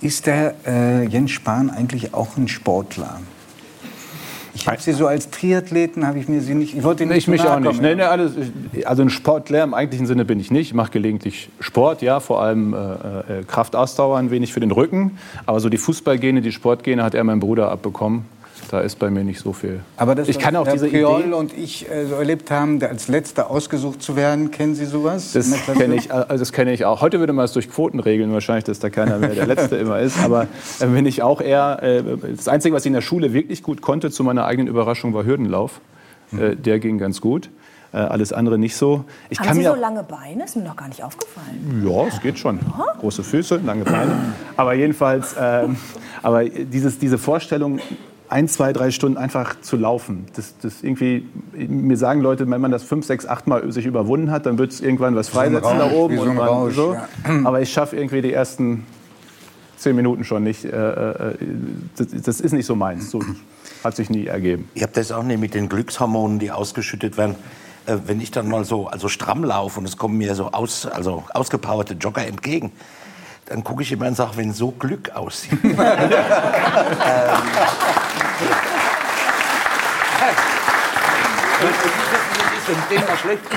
Ist der äh, Jens Spahn eigentlich auch ein Sportler? Ich habe Sie so als Triathleten, habe ich mir Sie nicht. Ich wollte nicht. Ich mich auch nicht. Nee, nee, alles, also ein Sportler im eigentlichen Sinne bin ich nicht. Ich mache gelegentlich Sport, ja, vor allem äh, äh, Kraftausdauer ein wenig für den Rücken. Aber so die Fußballgene, die Sportgene hat er mein Bruder abbekommen. Da ist bei mir nicht so viel. Aber das, ich kann auch Herr diese Priol Idee und ich äh, so erlebt haben, als Letzter ausgesucht zu werden, kennen Sie sowas? Das kenne ich, also das kenne ich auch. Heute würde man es durch Quoten regeln, wahrscheinlich, dass da keiner mehr der Letzte immer ist. Aber äh, bin ich auch eher. Äh, das Einzige, was ich in der Schule wirklich gut konnte, zu meiner eigenen Überraschung, war Hürdenlauf. Äh, der ging ganz gut. Äh, alles andere nicht so. Ich Haben kann Sie mir so lange Beine? Ist mir noch gar nicht aufgefallen. Ja, es geht schon. Große Füße, lange Beine. Aber jedenfalls, ähm, aber dieses, diese Vorstellung, ein, zwei, drei Stunden einfach zu laufen. Das, das irgendwie, mir sagen Leute, wenn man das fünf, sechs, acht Mal sich überwunden hat, dann wird es irgendwann was freisetzen da oben. So und Rausch, so. Ja. Aber ich schaffe irgendwie die ersten zehn Minuten schon nicht. Äh, äh, das, das, ist nicht so meins. So hat sich nie ergeben. Ich habe das auch nicht mit den Glückshormonen, die ausgeschüttet werden. Äh, wenn ich dann mal so also stramm laufe und es kommen mir so aus, also ausgepowerte Jogger entgegen, dann gucke ich immer und sage, wenn so Glück aussieht. ähm,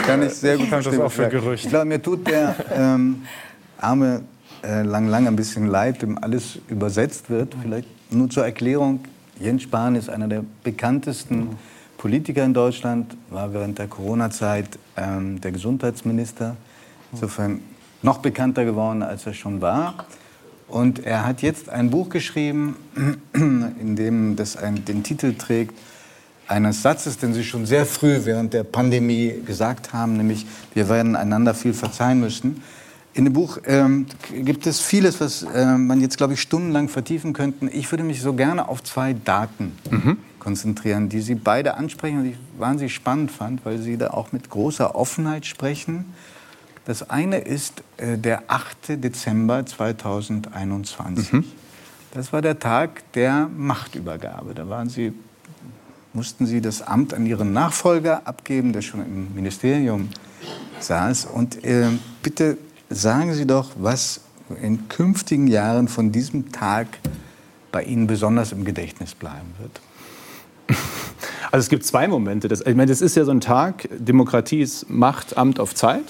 Kann ich sehr gut verstehen. auch für Gerüchte. Ich glaube, mir tut der ähm, arme äh, Lang Lang ein bisschen leid, dem alles übersetzt wird. Vielleicht nur zur Erklärung. Jens Spahn ist einer der bekanntesten Politiker in Deutschland, war während der Corona-Zeit ähm, der Gesundheitsminister. Insofern noch bekannter geworden, als er schon war. Und er hat jetzt ein Buch geschrieben, in dem das ein, den Titel trägt, eines Satzes, den Sie schon sehr früh während der Pandemie gesagt haben, nämlich wir werden einander viel verzeihen müssen. In dem Buch ähm, gibt es vieles, was äh, man jetzt, glaube ich, stundenlang vertiefen könnte. Ich würde mich so gerne auf zwei Daten mhm. konzentrieren, die Sie beide ansprechen und ich wahnsinnig spannend fand, weil Sie da auch mit großer Offenheit sprechen. Das eine ist äh, der 8. Dezember 2021. Mhm. Das war der Tag der Machtübergabe. Da waren Sie, mussten Sie das Amt an Ihren Nachfolger abgeben, der schon im Ministerium saß. Und äh, bitte sagen Sie doch, was in künftigen Jahren von diesem Tag bei Ihnen besonders im Gedächtnis bleiben wird. Also es gibt zwei Momente. Das, ich meine, das ist ja so ein Tag, Demokratie ist Macht, Amt auf Zeit.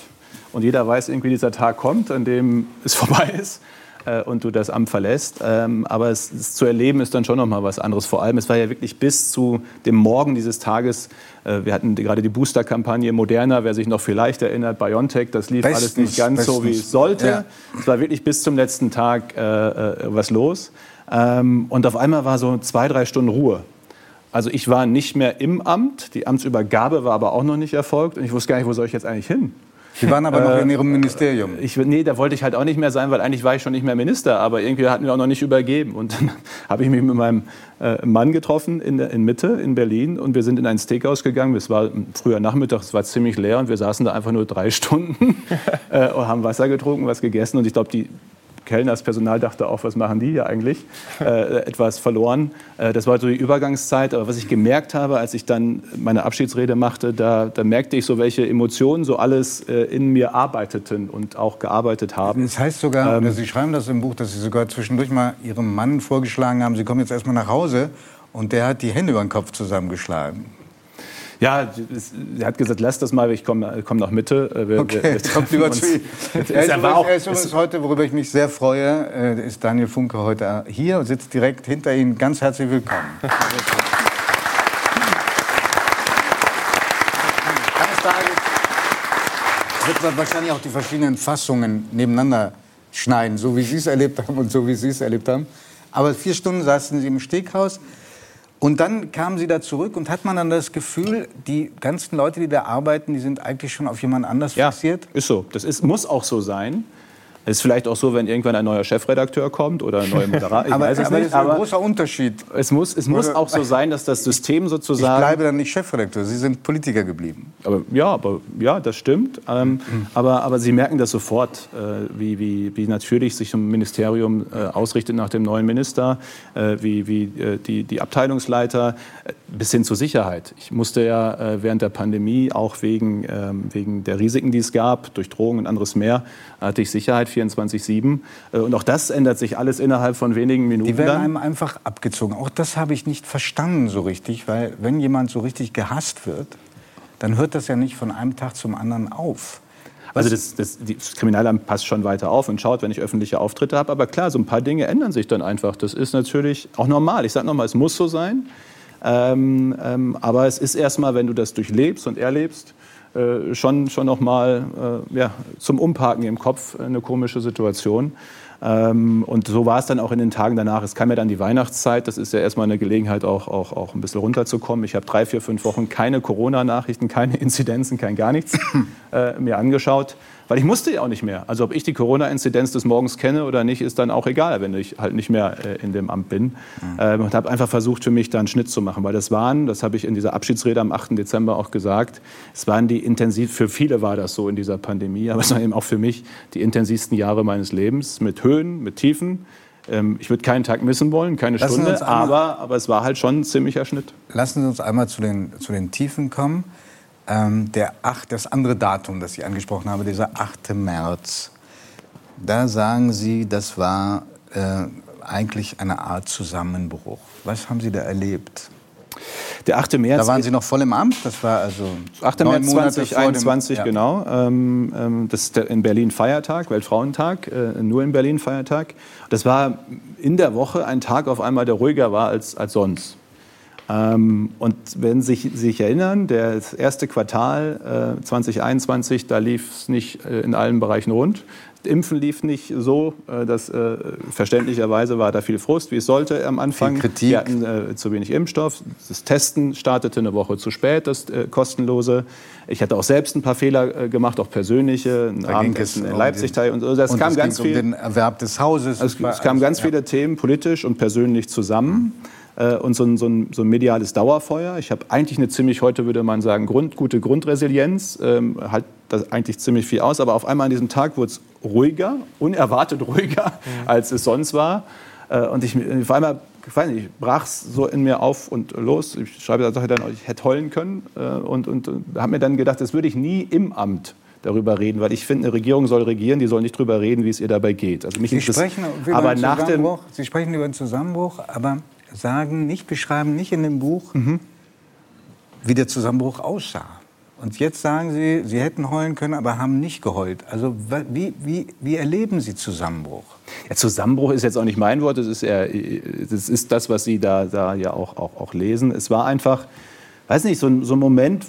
Und jeder weiß irgendwie, dieser Tag kommt, an dem es vorbei ist äh, und du das Amt verlässt. Ähm, aber es, es, zu erleben ist dann schon noch mal was anderes. Vor allem, es war ja wirklich bis zu dem Morgen dieses Tages. Äh, wir hatten gerade die Booster-Kampagne Moderna, wer sich noch vielleicht erinnert, BioNTech, das lief bestens, alles nicht ganz bestens. so, wie es sollte. Ja. Es war wirklich bis zum letzten Tag äh, äh, was los. Ähm, und auf einmal war so zwei, drei Stunden Ruhe. Also ich war nicht mehr im Amt, die Amtsübergabe war aber auch noch nicht erfolgt und ich wusste gar nicht, wo soll ich jetzt eigentlich hin. Sie waren aber noch in Ihrem Ministerium. Ich, nee, da wollte ich halt auch nicht mehr sein, weil eigentlich war ich schon nicht mehr Minister, aber irgendwie hatten wir auch noch nicht übergeben. Und dann habe ich mich mit meinem äh, Mann getroffen in, der, in Mitte, in Berlin, und wir sind in ein Steakhouse gegangen. Es war früher Nachmittag, es war ziemlich leer und wir saßen da einfach nur drei Stunden äh, und haben Wasser getrunken, was gegessen. Und ich glaube, die Kellners Personal dachte auch, was machen die hier eigentlich? Äh, etwas verloren. Äh, das war so die Übergangszeit. Aber was ich gemerkt habe, als ich dann meine Abschiedsrede machte, da, da merkte ich so, welche Emotionen so alles äh, in mir arbeiteten und auch gearbeitet haben. Das heißt sogar, ähm, Sie schreiben das im Buch, dass Sie sogar zwischendurch mal Ihrem Mann vorgeschlagen haben, Sie kommen jetzt erstmal nach Hause. Und der hat die Hände über den Kopf zusammengeschlagen. Ja, er hat gesagt, lass das mal, ich komme komm nach Mitte. Äh, wir, okay, kommt lieber zu ihm. Er ist, auch, ist übrigens heute, worüber ich mich sehr freue, äh, ist Daniel Funke heute hier und sitzt direkt hinter Ihnen. Ganz herzlich willkommen. wird wahrscheinlich auch die verschiedenen Fassungen nebeneinander schneiden, so wie Sie es erlebt haben und so wie Sie es erlebt haben. Aber vier Stunden saßen Sie im Steghaus. Und dann kamen sie da zurück und hat man dann das Gefühl, die ganzen Leute, die da arbeiten, die sind eigentlich schon auf jemand anders ja, fixiert? Ist so. Das ist, muss auch so sein. Es ist vielleicht auch so, wenn irgendwann ein neuer Chefredakteur kommt oder ein neuer Moderator. aber weiß es aber nicht, ist ein aber großer Unterschied. Es muss, es muss auch so sein, dass das System sozusagen. Ich bleibe dann nicht Chefredakteur. Sie sind Politiker geblieben. Aber, ja, aber, ja, das stimmt. Ähm, mhm. aber, aber Sie merken das sofort, äh, wie, wie, wie natürlich sich ein Ministerium äh, ausrichtet nach dem neuen Minister, äh, wie, wie äh, die, die Abteilungsleiter. bis hin zur Sicherheit. Ich musste ja äh, während der Pandemie auch wegen, ähm, wegen der Risiken, die es gab, durch Drogen und anderes mehr, hatte ich Sicherheit 24-7. Äh, und auch das ändert sich alles innerhalb von wenigen Minuten. Die werden dann. einem einfach abgezogen. Auch das habe ich nicht verstanden so richtig, weil wenn jemand so richtig gehasst wird, dann hört das ja nicht von einem Tag zum anderen auf. Also das, das, das, Kriminalamt passt schon weiter auf und schaut, wenn ich öffentliche Auftritte habe. Aber klar, so ein paar Dinge ändern sich dann einfach. Das ist natürlich auch normal. Ich sage nochmal, es muss so sein. Ähm, ähm, aber es ist erstmal, wenn du das durchlebst und erlebst, äh, schon, schon nochmal äh, ja, zum Umparken im Kopf eine komische Situation. Ähm, und so war es dann auch in den Tagen danach. Es kam ja dann die Weihnachtszeit. Das ist ja erstmal eine Gelegenheit, auch, auch, auch ein bisschen runterzukommen. Ich habe drei, vier, fünf Wochen keine Corona-Nachrichten, keine Inzidenzen, kein gar nichts äh, mir angeschaut. Weil ich musste ja auch nicht mehr. Also ob ich die Corona-Inzidenz des Morgens kenne oder nicht, ist dann auch egal, wenn ich halt nicht mehr äh, in dem Amt bin. Mhm. Ähm, und habe einfach versucht, für mich da einen Schnitt zu machen. Weil das waren, das habe ich in dieser Abschiedsrede am 8. Dezember auch gesagt, es waren die intensiv, für viele war das so in dieser Pandemie, aber es waren eben auch für mich die intensivsten Jahre meines Lebens mit Höhen, mit Tiefen. Ähm, ich würde keinen Tag missen wollen, keine Lassen Stunde, aber, aber es war halt schon ein ziemlicher Schnitt. Lassen Sie uns einmal zu den, zu den Tiefen kommen ähm, der 8, das andere Datum, das ich angesprochen habe, dieser 8. März. Da sagen Sie, das war äh, eigentlich eine Art Zusammenbruch. Was haben Sie da erlebt? Der 8. März. Da waren Sie noch voll im Amt. Das war also 8. März 2021, ja. genau. Ähm, ähm, das ist in Berlin Feiertag, Weltfrauentag, äh, nur in Berlin Feiertag. Das war in der Woche ein Tag auf einmal, der ruhiger war als, als sonst. Ähm, und wenn Sie sich, sich erinnern, das erste Quartal äh, 2021, da lief es nicht äh, in allen Bereichen rund. Impfen lief nicht so, äh, dass äh, verständlicherweise war da viel Frust, wie es sollte am Anfang. Viel Kritik. Wir hatten äh, zu wenig Impfstoff. Das Testen startete eine Woche zu spät, das äh, kostenlose. Ich hatte auch selbst ein paar Fehler äh, gemacht, auch persönliche. Ein da Abendessen in Leipzig um und so. Das und kam ganz viel. Um den Erwerb des Hauses. Also, es, es kamen ganz ja. viele Themen politisch und persönlich zusammen. Mhm äh, und so ein, so, ein, so ein, mediales Dauerfeuer. Ich habe eigentlich eine ziemlich, heute würde man sagen, Grund, gute Grundresilienz, ähm, halt das eigentlich ziemlich viel aus, aber auf einmal an diesem Tag wurde es ruhiger, unerwartet ruhiger, mhm. als es sonst war. Äh, und ich, auf einmal ich weiß nicht, brach es so in mir auf und los. Ich schreibe dann, ich hätte heulen können äh, und, und, habe mir dann gedacht, das würde ich nie im Amt darüber reden, weil ich finde, eine Regierung soll regieren, die soll nicht darüber reden, wie es ihr dabei geht. Also mich Sie, sprechen über aber nach dem Sie sprechen über einen Zusammenbruch, aber sagen, nicht beschreiben, nicht in dem Buch, mhm. wie der Zusammenbruch aussah. Und jetzt sagen Sie, Sie hätten heulen können, aber haben nicht geheult. Also wie, wie, wie erleben Sie Zusammenbruch? Ja, Zusammenbruch ist jetzt auch nicht mein Wort, das ist, eher, das, ist das, was Sie da, da ja auch, auch, auch lesen. Es war einfach, weiß nicht, so ein, so ein Moment,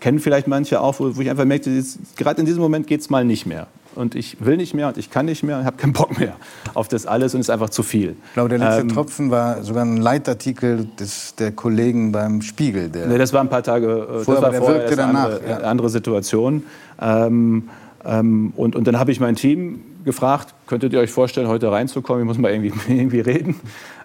kennen vielleicht manche auch, wo, wo ich einfach merkte, gerade in diesem Moment geht es mal nicht mehr und ich will nicht mehr und ich kann nicht mehr und habe keinen Bock mehr auf das alles und es ist einfach zu viel. Ich glaube, der letzte ähm, Tropfen war sogar ein Leitartikel des, der Kollegen beim Spiegel. Der nee, das war ein paar Tage äh, vorher, das war vorher, das danach, andere, ja. andere Situation. Ähm, ähm, und, und dann habe ich mein Team gefragt, könntet ihr euch vorstellen, heute reinzukommen? Ich muss mal irgendwie, irgendwie reden.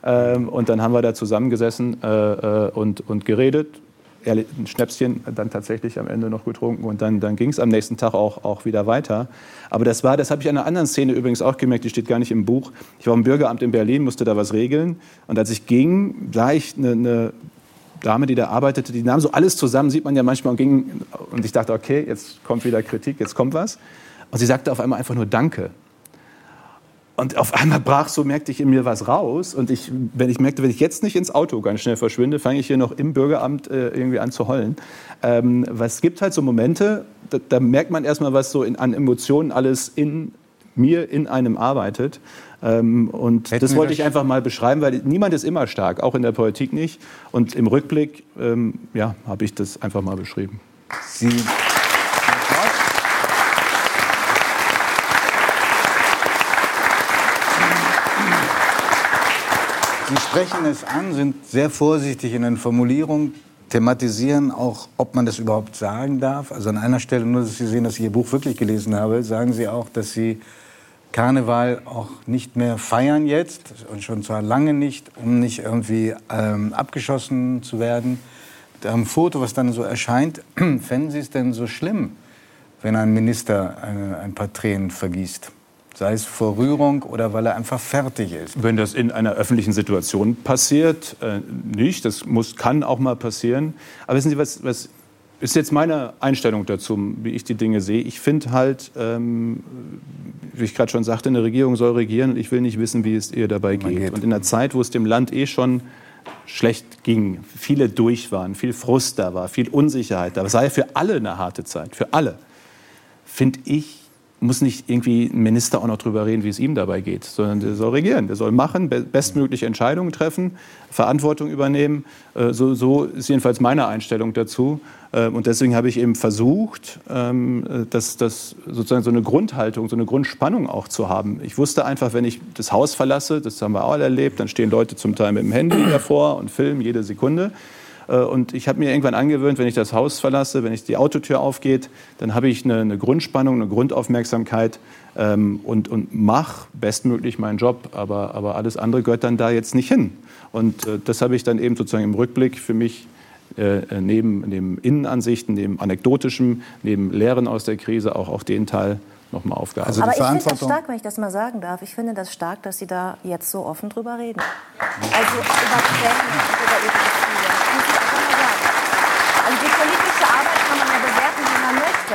Ähm, und dann haben wir da zusammengesessen äh, äh und, und geredet ein Schnäpschen dann tatsächlich am Ende noch getrunken und dann, dann ging es am nächsten Tag auch, auch wieder weiter. Aber das war, das habe ich an einer anderen Szene übrigens auch gemerkt, die steht gar nicht im Buch. Ich war im Bürgeramt in Berlin, musste da was regeln und als ich ging, sah ich eine, eine Dame, die da arbeitete, die nahm so alles zusammen, sieht man ja manchmal und ging und ich dachte, okay, jetzt kommt wieder Kritik, jetzt kommt was. Und sie sagte auf einmal einfach nur Danke. Und auf einmal brach so, merkte ich in mir was raus. Und ich, wenn ich merkte, wenn ich jetzt nicht ins Auto ganz schnell verschwinde, fange ich hier noch im Bürgeramt äh, irgendwie an zu heulen. Ähm, es gibt halt so Momente, da, da merkt man erstmal, was so in, an Emotionen alles in mir, in einem arbeitet. Ähm, und Hätten das wollte ich einfach mal beschreiben, weil niemand ist immer stark, auch in der Politik nicht. Und im Rückblick ähm, ja, habe ich das einfach mal beschrieben. Sie Sie sprechen es an, sind sehr vorsichtig in den Formulierungen, thematisieren auch, ob man das überhaupt sagen darf. Also an einer Stelle, nur dass Sie sehen, dass ich Ihr Buch wirklich gelesen habe, sagen Sie auch, dass Sie Karneval auch nicht mehr feiern jetzt und schon zwar lange nicht, um nicht irgendwie ähm, abgeschossen zu werden. Am Foto, was dann so erscheint, fänden Sie es denn so schlimm, wenn ein Minister eine, ein paar Tränen vergießt? Sei es vor Rührung oder weil er einfach fertig ist. Wenn das in einer öffentlichen Situation passiert, äh, nicht. Das muss, kann auch mal passieren. Aber wissen Sie, was, was ist jetzt meine Einstellung dazu, wie ich die Dinge sehe. Ich finde halt, ähm, wie ich gerade schon sagte, eine Regierung soll regieren und ich will nicht wissen, wie es ihr dabei geht. geht. Und in einer Zeit, wo es dem Land eh schon schlecht ging, viele durch waren, viel Frust da war, viel Unsicherheit da war, es sei ja für alle eine harte Zeit, für alle, finde ich, muss nicht irgendwie ein Minister auch noch darüber reden, wie es ihm dabei geht, sondern der soll regieren, der soll machen, bestmögliche Entscheidungen treffen, Verantwortung übernehmen. Äh, so, so ist jedenfalls meine Einstellung dazu. Äh, und deswegen habe ich eben versucht, ähm, das, das sozusagen so eine Grundhaltung, so eine Grundspannung auch zu haben. Ich wusste einfach, wenn ich das Haus verlasse, das haben wir auch erlebt, dann stehen Leute zum Teil mit dem Handy davor und filmen jede Sekunde. Äh, und ich habe mir irgendwann angewöhnt, wenn ich das Haus verlasse, wenn ich die Autotür aufgeht, dann habe ich eine, eine Grundspannung, eine Grundaufmerksamkeit ähm, und, und mache bestmöglich meinen Job. Aber, aber alles andere gehört dann da jetzt nicht hin. Und äh, das habe ich dann eben sozusagen im Rückblick für mich äh, neben, neben Innenansichten, neben Anekdotischem, neben Lehren aus der Krise auch, auch den Teil nochmal aufgearbeitet. Also Aber ich finde das stark, wenn ich das mal sagen darf. Ich finde das stark, dass Sie da jetzt so offen drüber reden. Also über Quellen und über Ihre Gefühle. Also die politische Arbeit kann man ja bewerten, wie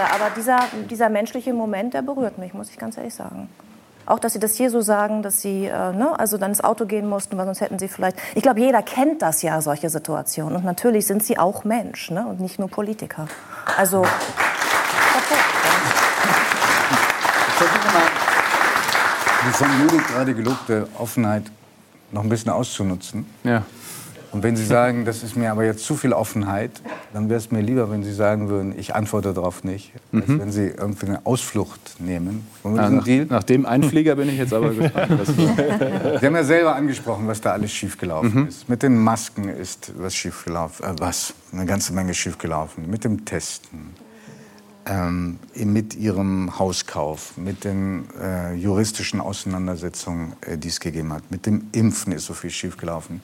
möchte. Aber dieser, dieser menschliche Moment, der berührt mich, muss ich ganz ehrlich sagen. Auch, dass Sie das hier so sagen, dass Sie äh, ne, also dann ins Auto gehen mussten, weil sonst hätten Sie vielleicht. Ich glaube, jeder kennt das ja, solche Situationen. Und natürlich sind Sie auch Mensch ne, und nicht nur Politiker. Also. Perfekt. Ich versuche mal, die von Judith gerade gelobte Offenheit noch ein bisschen auszunutzen. Ja. Und wenn Sie sagen, das ist mir aber jetzt zu viel Offenheit, dann wäre es mir lieber, wenn Sie sagen würden, ich antworte darauf nicht. Mhm. Als wenn Sie irgendwie eine Ausflucht nehmen. Ja, nach, nach, dem Einflieger bin ich jetzt aber gespannt. Sie haben ja selber angesprochen, was da alles schiefgelaufen mhm. ist. Mit den Masken ist was schiefgelaufen. Äh, was? Eine ganze Menge schiefgelaufen. Mit dem Testen. Ähm, mit ihrem Hauskauf, mit den äh, juristischen Auseinandersetzungen, äh, die es gegeben hat, mit dem Impfen ist so viel schiefgelaufen.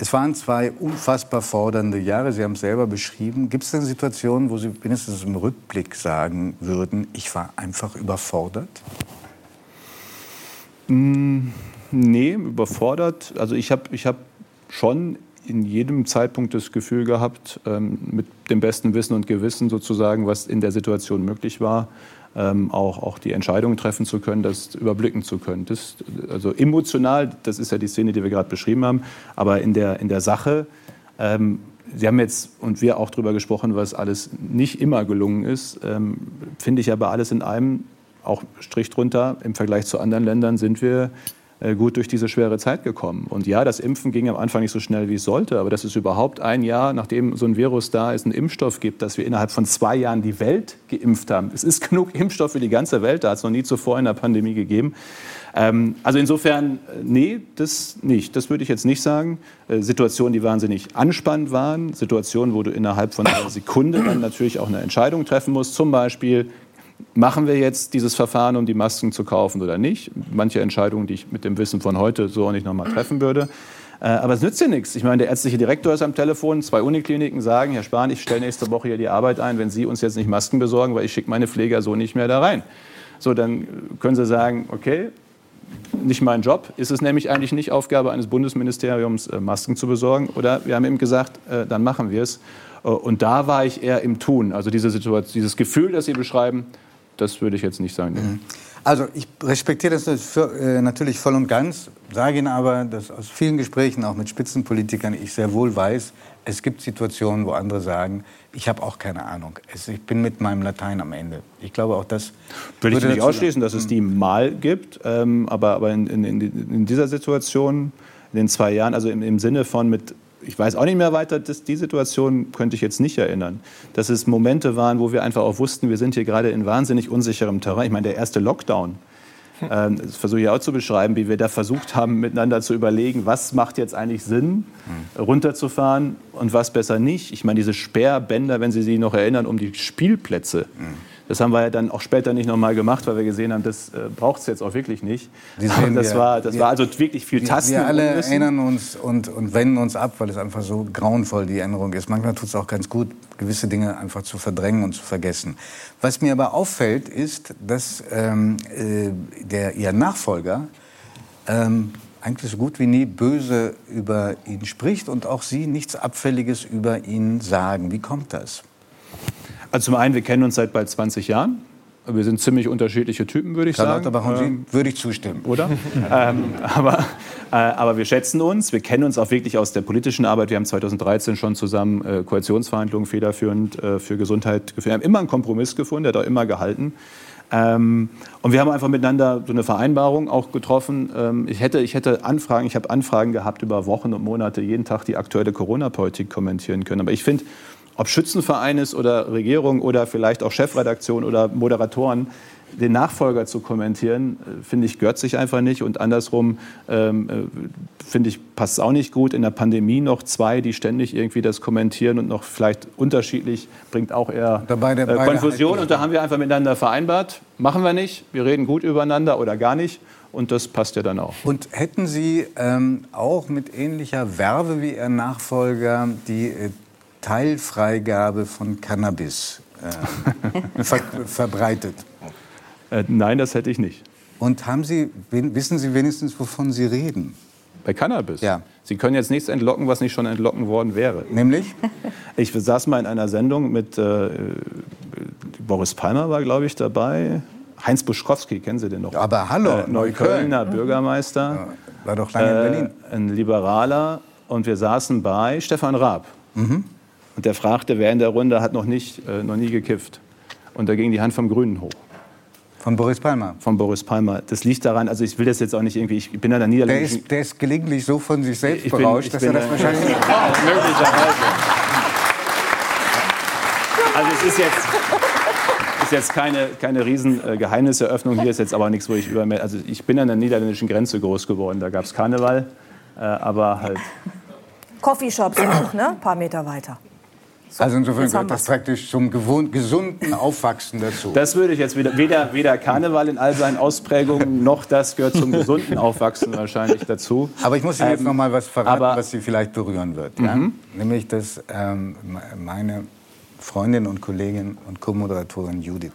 Es waren zwei unfassbar fordernde Jahre. Sie haben es selber beschrieben. Gibt es denn Situationen, wo Sie mindestens im Rückblick sagen würden, ich war einfach überfordert? Mm, nee, überfordert. Also ich habe ich hab schon in jedem Zeitpunkt das Gefühl gehabt, ähm, mit dem besten Wissen und Gewissen sozusagen, was in der Situation möglich war, ähm, auch, auch die Entscheidungen treffen zu können, das überblicken zu können. Das, also emotional, das ist ja die Szene, die wir gerade beschrieben haben, aber in der, in der Sache, ähm, Sie haben jetzt und wir auch darüber gesprochen, was alles nicht immer gelungen ist, ähm, finde ich aber alles in einem, auch Strich drunter, im Vergleich zu anderen Ländern sind wir gut durch diese schwere Zeit gekommen. Und ja, das Impfen ging am Anfang nicht so schnell, wie es sollte, aber dass es überhaupt ein Jahr, nachdem so ein Virus da ist, einen Impfstoff gibt, dass wir innerhalb von zwei Jahren die Welt geimpft haben. Es ist genug Impfstoff für die ganze Welt, da hat es noch nie zuvor in der Pandemie gegeben. Ähm, also insofern, äh, nee, das nicht. Das würde ich jetzt nicht sagen. Äh, Situationen, die wahnsinnig anspannend waren, Situationen, wo du innerhalb von einer Sekunde dann natürlich auch eine Entscheidung treffen musst, zum Beispiel machen wir jetzt dieses Verfahren, um die Masken zu kaufen oder nicht. Manche Entscheidungen, die ich mit dem Wissen von heute so auch nicht nochmal treffen würde. Äh, aber es nützt ja nichts. Ich meine, der ärztliche Direktor ist am Telefon, zwei Unikliniken sagen, Herr Spahn, ich stelle nächste Woche hier die Arbeit ein, wenn Sie uns jetzt nicht Masken besorgen, weil ich schicke meine Pfleger so nicht mehr da rein. So, dann können Sie sagen, okay, nicht mein Job. Ist es nämlich eigentlich nicht Aufgabe eines Bundesministeriums, äh, Masken zu besorgen? Oder wir haben eben gesagt, äh, dann machen wir es. Und da war ich eher im Tun. Also diese Situation, dieses Gefühl, das Sie beschreiben, das würde ich jetzt nicht sagen. Mhm. Also ich respektiere das äh, natürlich voll und ganz, sage Ihnen aber, dass aus vielen Gesprächen, auch mit Spitzenpolitikern, ich sehr wohl weiß, es gibt Situationen, wo andere sagen, ich habe auch keine Ahnung. Ich bin mit meinem Latein am Ende. Ich glaube auch das. Würde ich nicht ausschließen, dass es die mal gibt, ähm, aber, aber in, in, in, dieser Situation, in den zwei Jahren, also im, im Sinne von mit ich weiß auch nicht mehr weiter, das, die Situation könnte ich jetzt nicht erinnern. Dass es Momente waren, wo wir einfach auch wussten, wir sind hier gerade in wahnsinnig unsicherem Terrain. Ich meine, der erste Lockdown, ähm, das versuche ich auch zu beschreiben, wie wir da versucht haben, miteinander zu überlegen, was macht jetzt eigentlich Sinn, mhm. runterzufahren und was besser nicht. Ich meine, diese Sperrbänder, wenn Sie sich noch erinnern, um die Spielplätze. Mhm Das haben wir ja dann auch später nicht nochmal gemacht, weil wir gesehen haben, das äh, braucht es jetzt auch wirklich nicht. Das, wir- war, das wir- war also wirklich viel Tasten. wir alle und Unwissen. erinnern uns und, und wenden uns ab, weil es einfach so grauenvoll die Erinnerung ist. Manchmal tut es auch ganz gut, gewisse Dinge einfach zu verdrängen und zu vergessen. Was mir aber auffällt, ist, dass ähm, äh, der, Ihr Nachfolger ähm, eigentlich so gut wie nie böse über ihn spricht und auch Sie nichts Abfälliges über ihn sagen. Wie kommt das? Also zum einen, wir kennen uns seit bald 20 Jahren. Wir sind ziemlich unterschiedliche Typen, würde ich Karl sagen. Und Ähm, würde ich zustimmen. oder? ähm, aber, äh, aber wir schätzen uns. Wir kennen uns auch wirklich aus der politischen Arbeit. Wir haben 2013 schon zusammen äh, Koalitionsverhandlungen federführend äh, für Gesundheit geführt. Wir haben immer einen Kompromiss gefunden, der hat auch immer gehalten. Ähm, und wir haben einfach miteinander so eine Vereinbarung auch getroffen. Ähm, ich, hätte, ich hätte Anfragen, ich habe Anfragen gehabt über Wochen und Monate, jeden Tag die aktuelle Corona-Politik kommentieren können. Aber ich finde, ob Schützenverein ist oder Regierung oder vielleicht auch Chefredaktion oder Moderatoren, den Nachfolger zu kommentieren, äh, finde ich, gehört sich einfach nicht. Und andersrum, ähm, äh, finde ich, passt es auch nicht gut. In der Pandemie noch zwei, die ständig irgendwie das kommentieren und noch vielleicht unterschiedlich, bringt auch eher Dabei äh, Konfusion. halten- Und da haben wir einfach miteinander vereinbart, machen wir nicht, wir reden gut übereinander oder gar nicht. Und das passt ja dann auch. Und hätten Sie ähm, auch mit ähnlicher Werbe wie Ihr Nachfolger die äh, Teilfreigabe von Cannabis äh, ver verbreitet? Äh, nein, das hätte ich nicht. Und haben Sie, wissen Sie wenigstens, wovon Sie reden? Bei Cannabis? Ja. Sie können jetzt nichts entlocken, was nicht schon entlocken worden wäre. Nämlich? Ich saß mal in einer Sendung mit äh, Boris Palmer war, glaube ich, dabei. Heinz Buschkowski, kennen Sie den noch? Aber hallo, äh, Neuköllner Bürgermeister, War doch lange in äh, Berlin. ein Liberaler. Und wir saßen bei Stefan Raab. Mhm. Und der fragte, wer in der Runde hat noch, nicht, äh, noch nie gekifft. Und da ging die Hand vom Grünen hoch, Von Boris Palmer. von Boris Palmer. Das liegt daran, also ich will das jetzt auch nicht irgendwie, ich bin ja der Der niederländischen... ist, der ist gelegentlich so von sich selbst Ich bin- berauscht, ich dass bin er das ein- wahrscheinlich nicht Möglicherweise. Also es ist jetzt, ist jetzt keine, keine riesen äh, Geheimniseröffnung. Hier ist jetzt aber nichts, wo ich über... Also ich bin an der niederländischen Grenze groß geworden. Da gab es Karneval. Äh, aber halt... Coffeeshops noch, ne? Ein paar Meter weiter. Also insofern jetzt gehört das praktisch zum gewohnt, gesunden Aufwachsen dazu. Das würde ich jetzt wieder... Weder, weder Karneval in all seinen Ausprägungen, noch das gehört zum gesunden Aufwachsen wahrscheinlich dazu. Aber ich muss Ihnen jetzt Ähm, noch mal was verraten, aber- Mhm. was Sie vielleicht berühren wird. Ja? Nämlich, dass ähm, me- meine Freundin und Kollegin und Co-Moderatorin Judith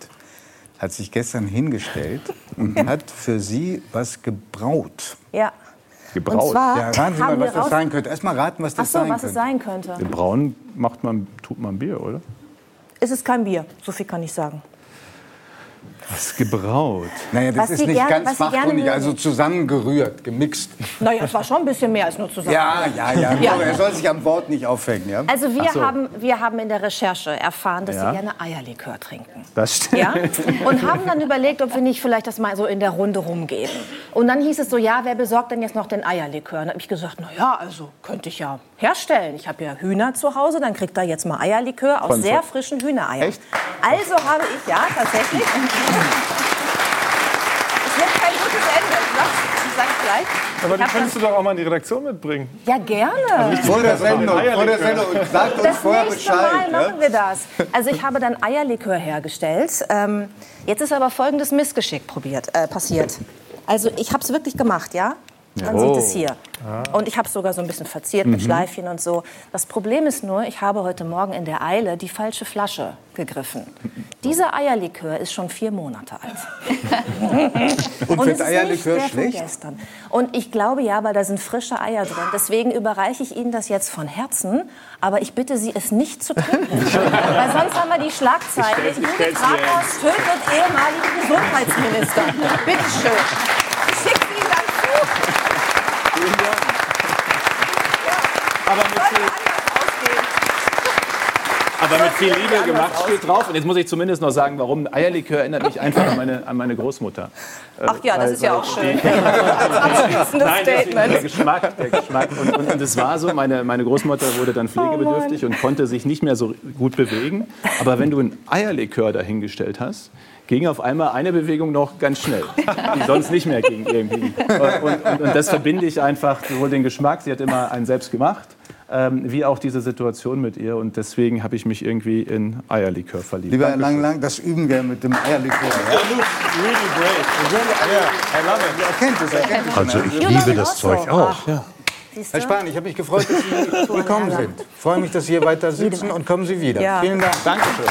hat sich gestern hingestellt und hat für Sie was gebraut. Ja. Gebraut. Und zwar Ja, raten Sie mal, was das sein könnte. Erst mal raten, was Ach das so, sein was könnte. es sein könnte. Braun macht man, tut man Bier, oder? Es ist kein Bier, so viel kann ich sagen. Was gebraut? Naja, das Was ist Sie nicht gerne- ganz was Sie gerne fachkundig, also zusammengerührt, gemixt. Naja, es war schon ein bisschen mehr als nur zusammen. Ja, ja, ja. Ja. Er soll sich am Wort nicht aufhängen. Ja? Also wir, so. haben, wir haben in der Recherche erfahren, dass Ja. Sie gerne Eierlikör trinken. Das stimmt. Ja? Und haben dann überlegt, ob wir nicht vielleicht das mal so in der Runde rumgeben. Und dann hieß es so, ja, wer besorgt denn jetzt noch den Eierlikör? Und dann habe ich gesagt, na ja, also könnte ich ja herstellen. Ich habe ja Hühner zu Hause, dann kriegt er jetzt mal Eierlikör aus Von- sehr frischen Hühnereiern. Echt? Also habe ich, ja, tatsächlich. Es wird kein gutes Ende, ich sag's, ich sag's gleich. Aber die könntest du doch auch mal in die Redaktion mitbringen. Ja, gerne. Vor der Sendung, vor der Sendung. Und sagt uns Das vorher nächste Bescheid. Mal ja? machen wir das. Also ich habe dann Eierlikör hergestellt. Ähm, jetzt ist aber folgendes Missgeschick probiert, äh, passiert. Also ich habe es wirklich gemacht, ja? Man sieht es hier. Und ich habe es sogar so ein bisschen verziert mit Schleifchen und so. Das Problem ist nur, ich habe heute Morgen in der Eile die falsche Flasche gegriffen. Dieser Eierlikör ist schon vier Monate alt. Und Und es ist Eierlikör nicht schlecht? gestern. Und ich glaube ja, weil da sind frische Eier drin. Deswegen überreiche ich Ihnen das jetzt von Herzen. Aber ich bitte Sie, es nicht zu trinken. weil sonst haben wir die Schlagzeile. Judith Rathaus tötet ehemalige Gesundheitsminister. Bitte schön. Ich schicke Ihnen dann zu. Aber mit viel, aber mit viel Liebe gemacht steht drauf. Und jetzt muss ich zumindest noch sagen, warum Eierlikör erinnert mich einfach an meine, an meine Großmutter. Ach ja, das Weil- ist ja auch schön. Als abschließendes Nein, deswegen der Statement. Geschmack, der Geschmack. Und, und, und es war so, meine, meine Großmutter wurde dann pflegebedürftig und konnte sich nicht mehr so gut bewegen. Aber wenn du ein Eierlikör dahingestellt hast, ging auf einmal eine Bewegung noch ganz schnell, die sonst nicht mehr ging irgendwie. Und, und, und das verbinde ich einfach, sowohl den Geschmack, sie hat immer einen selbst gemacht, ähm, wie auch diese Situation mit ihr. Und deswegen habe ich mich irgendwie in Eierlikör verliebt. Lieber Herr. Lang Lang, das üben wir mit dem Eierlikör. Ja? Really brave. I love it. Er kennt es, er kennt es. Also ich liebe das. Zeug auch. Siehst Herr? Spahn, ich habe mich gefreut, dass Sie gekommen sind. Ich freue mich, dass Sie hier weiter sitzen und kommen Sie wieder. Ja. Vielen Dank. Dankeschön.